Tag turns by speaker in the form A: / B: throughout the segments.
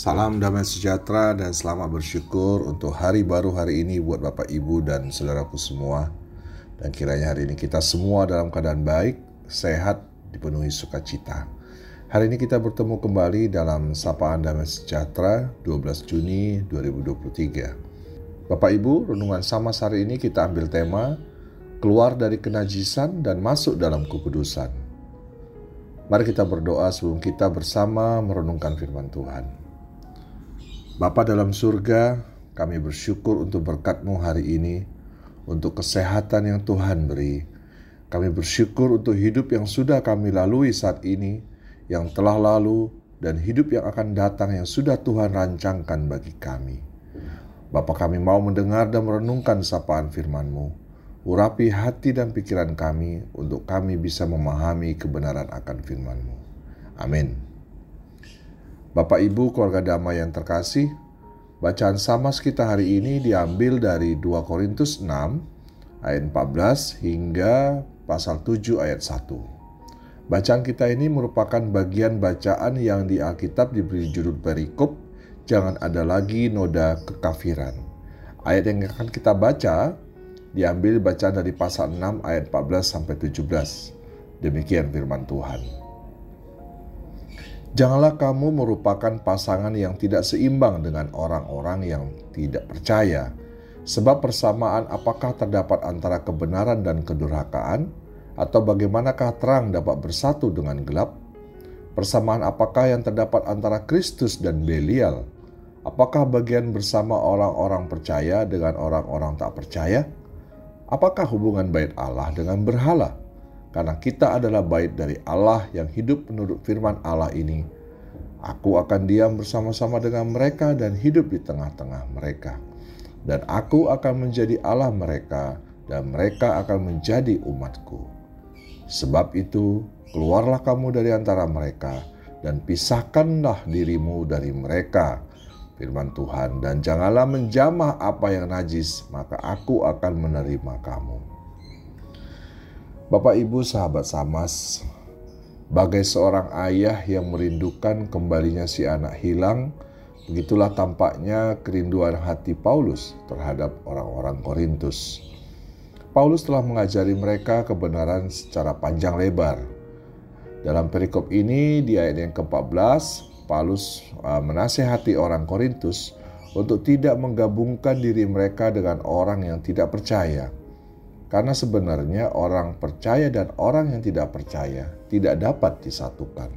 A: Salam damai sejahtera dan selamat bersyukur untuk hari baru hari ini buat Bapak Ibu dan saudaraku semua. Dan kiranya hari ini kita semua dalam keadaan baik, sehat, dipenuhi sukacita. Hari ini kita bertemu kembali dalam Sapaan Damai Sejahtera 12 Juni 2023. Bapak Ibu, renungan sama hari ini kita ambil tema Keluar dari kenajisan dan masuk dalam kekudusan. Mari kita berdoa sebelum kita bersama merenungkan firman Tuhan. Bapa dalam surga, kami bersyukur untuk berkat-Mu hari ini, untuk kesehatan yang Tuhan beri. Kami bersyukur untuk hidup yang sudah kami lalui saat ini, yang telah lalu, dan hidup yang akan datang yang sudah Tuhan rancangkan bagi kami. Bapa kami mau mendengar dan merenungkan sapaan firman-Mu. Urapi hati dan pikiran kami untuk kami bisa memahami kebenaran akan firman-Mu. Amin. Bapak Ibu keluarga damai yang terkasih, bacaan Samas kita hari ini diambil dari 2 Korintus 6 ayat 14 hingga pasal 7 ayat 1. Bacaan kita ini merupakan bagian bacaan yang di Alkitab diberi judul perikop, jangan ada lagi noda kekafiran. Ayat yang akan kita baca diambil bacaan dari pasal 6 ayat 14 sampai 17. Demikian firman Tuhan. Janganlah kamu merupakan pasangan yang tidak seimbang dengan orang-orang yang tidak percaya, sebab persamaan apakah terdapat antara kebenaran dan kedurhakaan, atau bagaimanakah terang dapat bersatu dengan gelap? Persamaan apakah yang terdapat antara Kristus dan Belial? Apakah bagian bersama orang-orang percaya dengan orang-orang tak percaya? Apakah hubungan bait Allah dengan berhala? Karena kita adalah bait dari Allah yang hidup menurut firman Allah ini. Aku akan diam bersama-sama dengan mereka dan hidup di tengah-tengah mereka. Dan aku akan menjadi Allah mereka dan mereka akan menjadi umatku. Sebab itu, keluarlah kamu dari antara mereka dan pisahkanlah dirimu dari mereka. Firman Tuhan, dan janganlah menjamah apa yang najis, maka aku akan menerima kamu. Bapak, ibu, sahabat Samas, bagai seorang ayah yang merindukan kembalinya si anak hilang, begitulah tampaknya kerinduan hati Paulus terhadap orang-orang Korintus. Paulus telah mengajari mereka kebenaran secara panjang lebar. Dalam perikop ini di ayat yang ke-14, Paulus uh, menasehati orang Korintus untuk tidak menggabungkan diri mereka dengan orang yang tidak percaya karena sebenarnya orang percaya dan orang yang tidak percaya tidak dapat disatukan.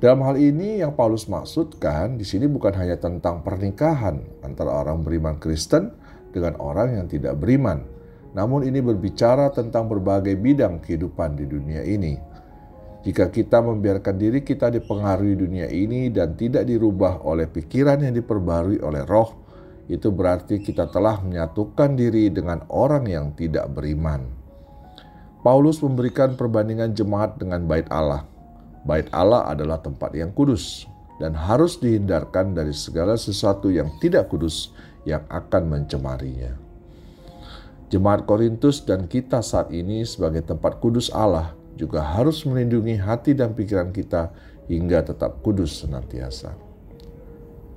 A: Dalam hal ini yang Paulus maksudkan di sini bukan hanya tentang pernikahan antara orang beriman Kristen dengan orang yang tidak beriman. Namun ini berbicara tentang berbagai bidang kehidupan di dunia ini. Jika kita membiarkan diri kita dipengaruhi dunia ini dan tidak dirubah oleh pikiran yang diperbarui oleh roh, itu berarti kita telah menyatukan diri dengan orang yang tidak beriman. Paulus memberikan perbandingan jemaat dengan bait Allah. Bait Allah adalah tempat yang kudus dan harus dihindarkan dari segala sesuatu yang tidak kudus yang akan mencemarinya. Jemaat Korintus dan kita saat ini sebagai tempat kudus Allah juga harus melindungi hati dan pikiran kita hingga tetap kudus senantiasa.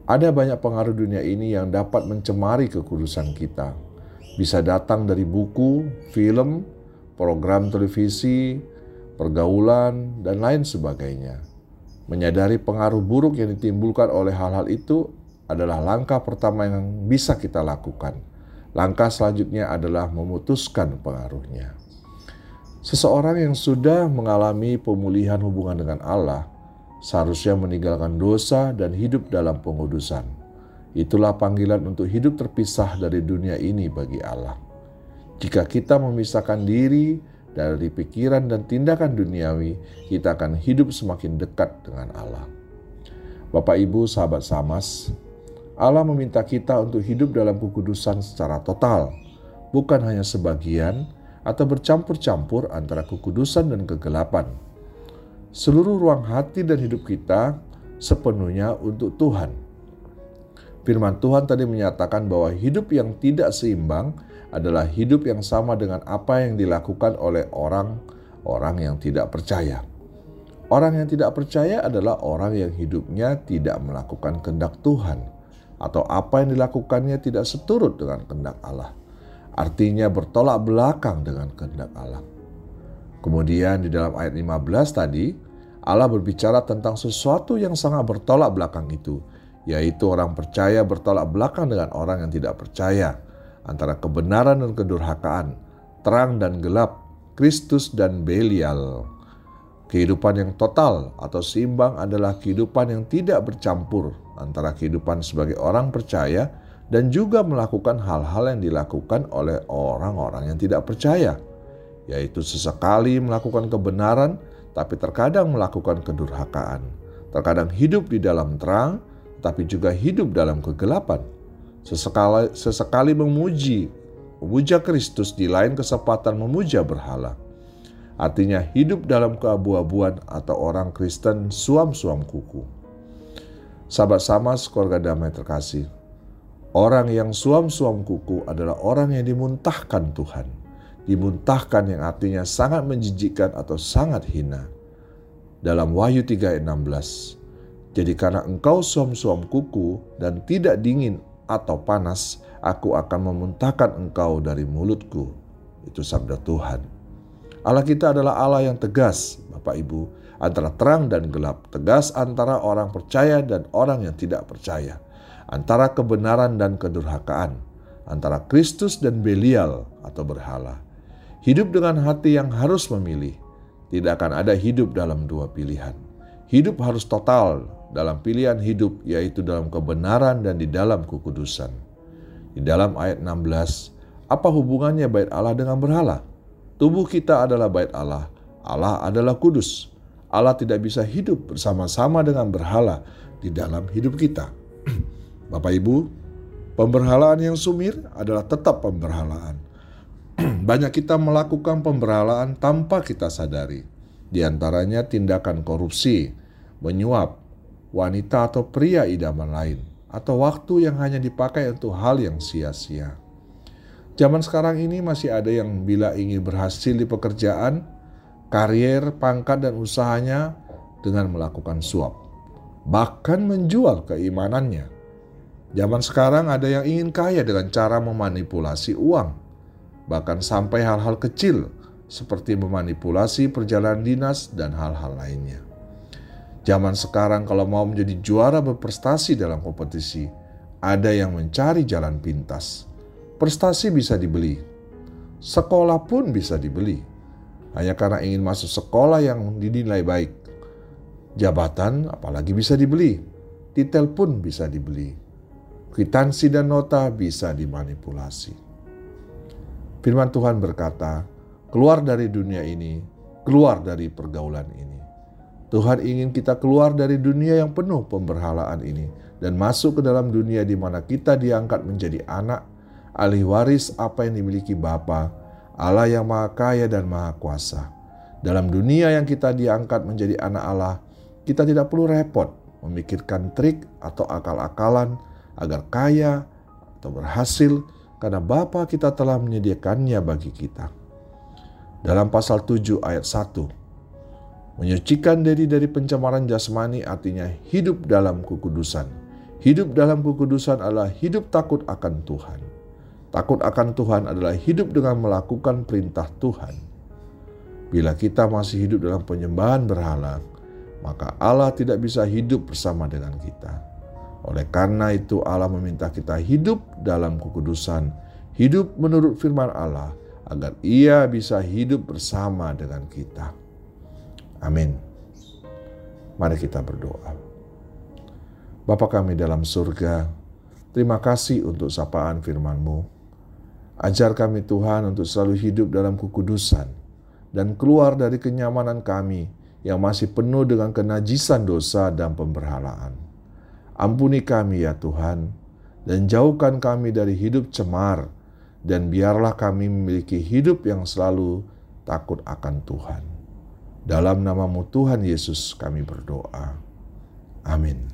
A: Ada banyak pengaruh dunia ini yang dapat mencemari kekudusan kita. Bisa datang dari buku, film, program televisi, pergaulan, dan lain sebagainya. Menyadari pengaruh buruk yang ditimbulkan oleh hal-hal itu adalah langkah pertama yang bisa kita lakukan. Langkah selanjutnya adalah memutuskan pengaruhnya. Seseorang yang sudah mengalami pemulihan hubungan dengan Allah seharusnya meninggalkan dosa dan hidup dalam pengudusan. Itulah panggilan untuk hidup terpisah dari dunia ini bagi Allah. Jika kita memisahkan diri dari pikiran dan tindakan duniawi, kita akan hidup semakin dekat dengan Allah. Bapak, Ibu, sahabat Samas, Allah meminta kita untuk hidup dalam kekudusan secara total, bukan hanya sebagian atau bercampur-campur antara kekudusan dan kegelapan seluruh ruang hati dan hidup kita sepenuhnya untuk Tuhan. Firman Tuhan tadi menyatakan bahwa hidup yang tidak seimbang adalah hidup yang sama dengan apa yang dilakukan oleh orang-orang yang tidak percaya. Orang yang tidak percaya adalah orang yang hidupnya tidak melakukan kehendak Tuhan atau apa yang dilakukannya tidak seturut dengan kehendak Allah. Artinya bertolak belakang dengan kehendak Allah. Kemudian di dalam ayat 15 tadi, Allah berbicara tentang sesuatu yang sangat bertolak belakang itu, yaitu orang percaya bertolak belakang dengan orang yang tidak percaya, antara kebenaran dan kedurhakaan, terang dan gelap, Kristus dan Belial. Kehidupan yang total atau seimbang adalah kehidupan yang tidak bercampur antara kehidupan sebagai orang percaya dan juga melakukan hal-hal yang dilakukan oleh orang-orang yang tidak percaya, yaitu sesekali melakukan kebenaran, tapi terkadang melakukan kedurhakaan, terkadang hidup di dalam terang, tapi juga hidup dalam kegelapan, sesekali, sesekali memuji, memuja Kristus di lain kesempatan memuja berhala Artinya hidup dalam keabu-abuan atau orang Kristen suam-suam kuku. Sahabat sama sekeluarga damai terkasih. Orang yang suam-suam kuku adalah orang yang dimuntahkan Tuhan. Dimuntahkan yang artinya sangat menjijikkan atau sangat hina. Dalam Wahyu 3 ayat 16. Jadi karena engkau suam-suam kuku dan tidak dingin atau panas, aku akan memuntahkan engkau dari mulutku. Itu sabda Tuhan. Allah kita adalah Allah yang tegas, Bapak Ibu, antara terang dan gelap, tegas antara orang percaya dan orang yang tidak percaya, antara kebenaran dan kedurhakaan, antara Kristus dan Belial atau berhala. Hidup dengan hati yang harus memilih, tidak akan ada hidup dalam dua pilihan. Hidup harus total dalam pilihan hidup, yaitu dalam kebenaran dan di dalam kekudusan. Di dalam ayat 16, apa hubungannya bait Allah dengan berhala? Tubuh kita adalah bait Allah. Allah adalah kudus. Allah tidak bisa hidup bersama-sama dengan berhala di dalam hidup kita. Bapak Ibu, pemberhalaan yang sumir adalah tetap pemberhalaan. Banyak kita melakukan pemberhalaan tanpa kita sadari. Di antaranya tindakan korupsi, menyuap, wanita atau pria idaman lain, atau waktu yang hanya dipakai untuk hal yang sia-sia. Zaman sekarang ini masih ada yang bila ingin berhasil di pekerjaan, karier, pangkat, dan usahanya dengan melakukan suap. Bahkan menjual keimanannya. Zaman sekarang ada yang ingin kaya dengan cara memanipulasi uang. Bahkan sampai hal-hal kecil seperti memanipulasi perjalanan dinas dan hal-hal lainnya. Zaman sekarang kalau mau menjadi juara berprestasi dalam kompetisi, ada yang mencari jalan pintas Prestasi bisa dibeli, sekolah pun bisa dibeli, hanya karena ingin masuk sekolah yang dinilai baik. Jabatan apalagi bisa dibeli, titel pun bisa dibeli, kwitansi dan nota bisa dimanipulasi. Firman Tuhan berkata, keluar dari dunia ini, keluar dari pergaulan ini. Tuhan ingin kita keluar dari dunia yang penuh pemberhalaan ini dan masuk ke dalam dunia di mana kita diangkat menjadi anak ahli waris apa yang dimiliki Bapa, Allah yang Maha Kaya dan Maha Kuasa. Dalam dunia yang kita diangkat menjadi anak Allah, kita tidak perlu repot memikirkan trik atau akal-akalan agar kaya atau berhasil karena Bapa kita telah menyediakannya bagi kita. Dalam pasal 7 ayat 1, menyucikan diri dari pencemaran jasmani artinya hidup dalam kekudusan. Hidup dalam kekudusan adalah hidup takut akan Tuhan. Takut akan Tuhan adalah hidup dengan melakukan perintah Tuhan. Bila kita masih hidup dalam penyembahan berhala, maka Allah tidak bisa hidup bersama dengan kita. Oleh karena itu, Allah meminta kita hidup dalam kekudusan, hidup menurut firman Allah, agar Ia bisa hidup bersama dengan kita. Amin. Mari kita berdoa. Bapa kami dalam surga, terima kasih untuk sapaan firman-Mu. Ajar kami Tuhan untuk selalu hidup dalam kekudusan dan keluar dari kenyamanan kami yang masih penuh dengan kenajisan dosa dan pemberhalaan. Ampuni kami ya Tuhan, dan jauhkan kami dari hidup cemar, dan biarlah kami memiliki hidup yang selalu takut akan Tuhan. Dalam namamu Tuhan Yesus kami berdoa. Amin.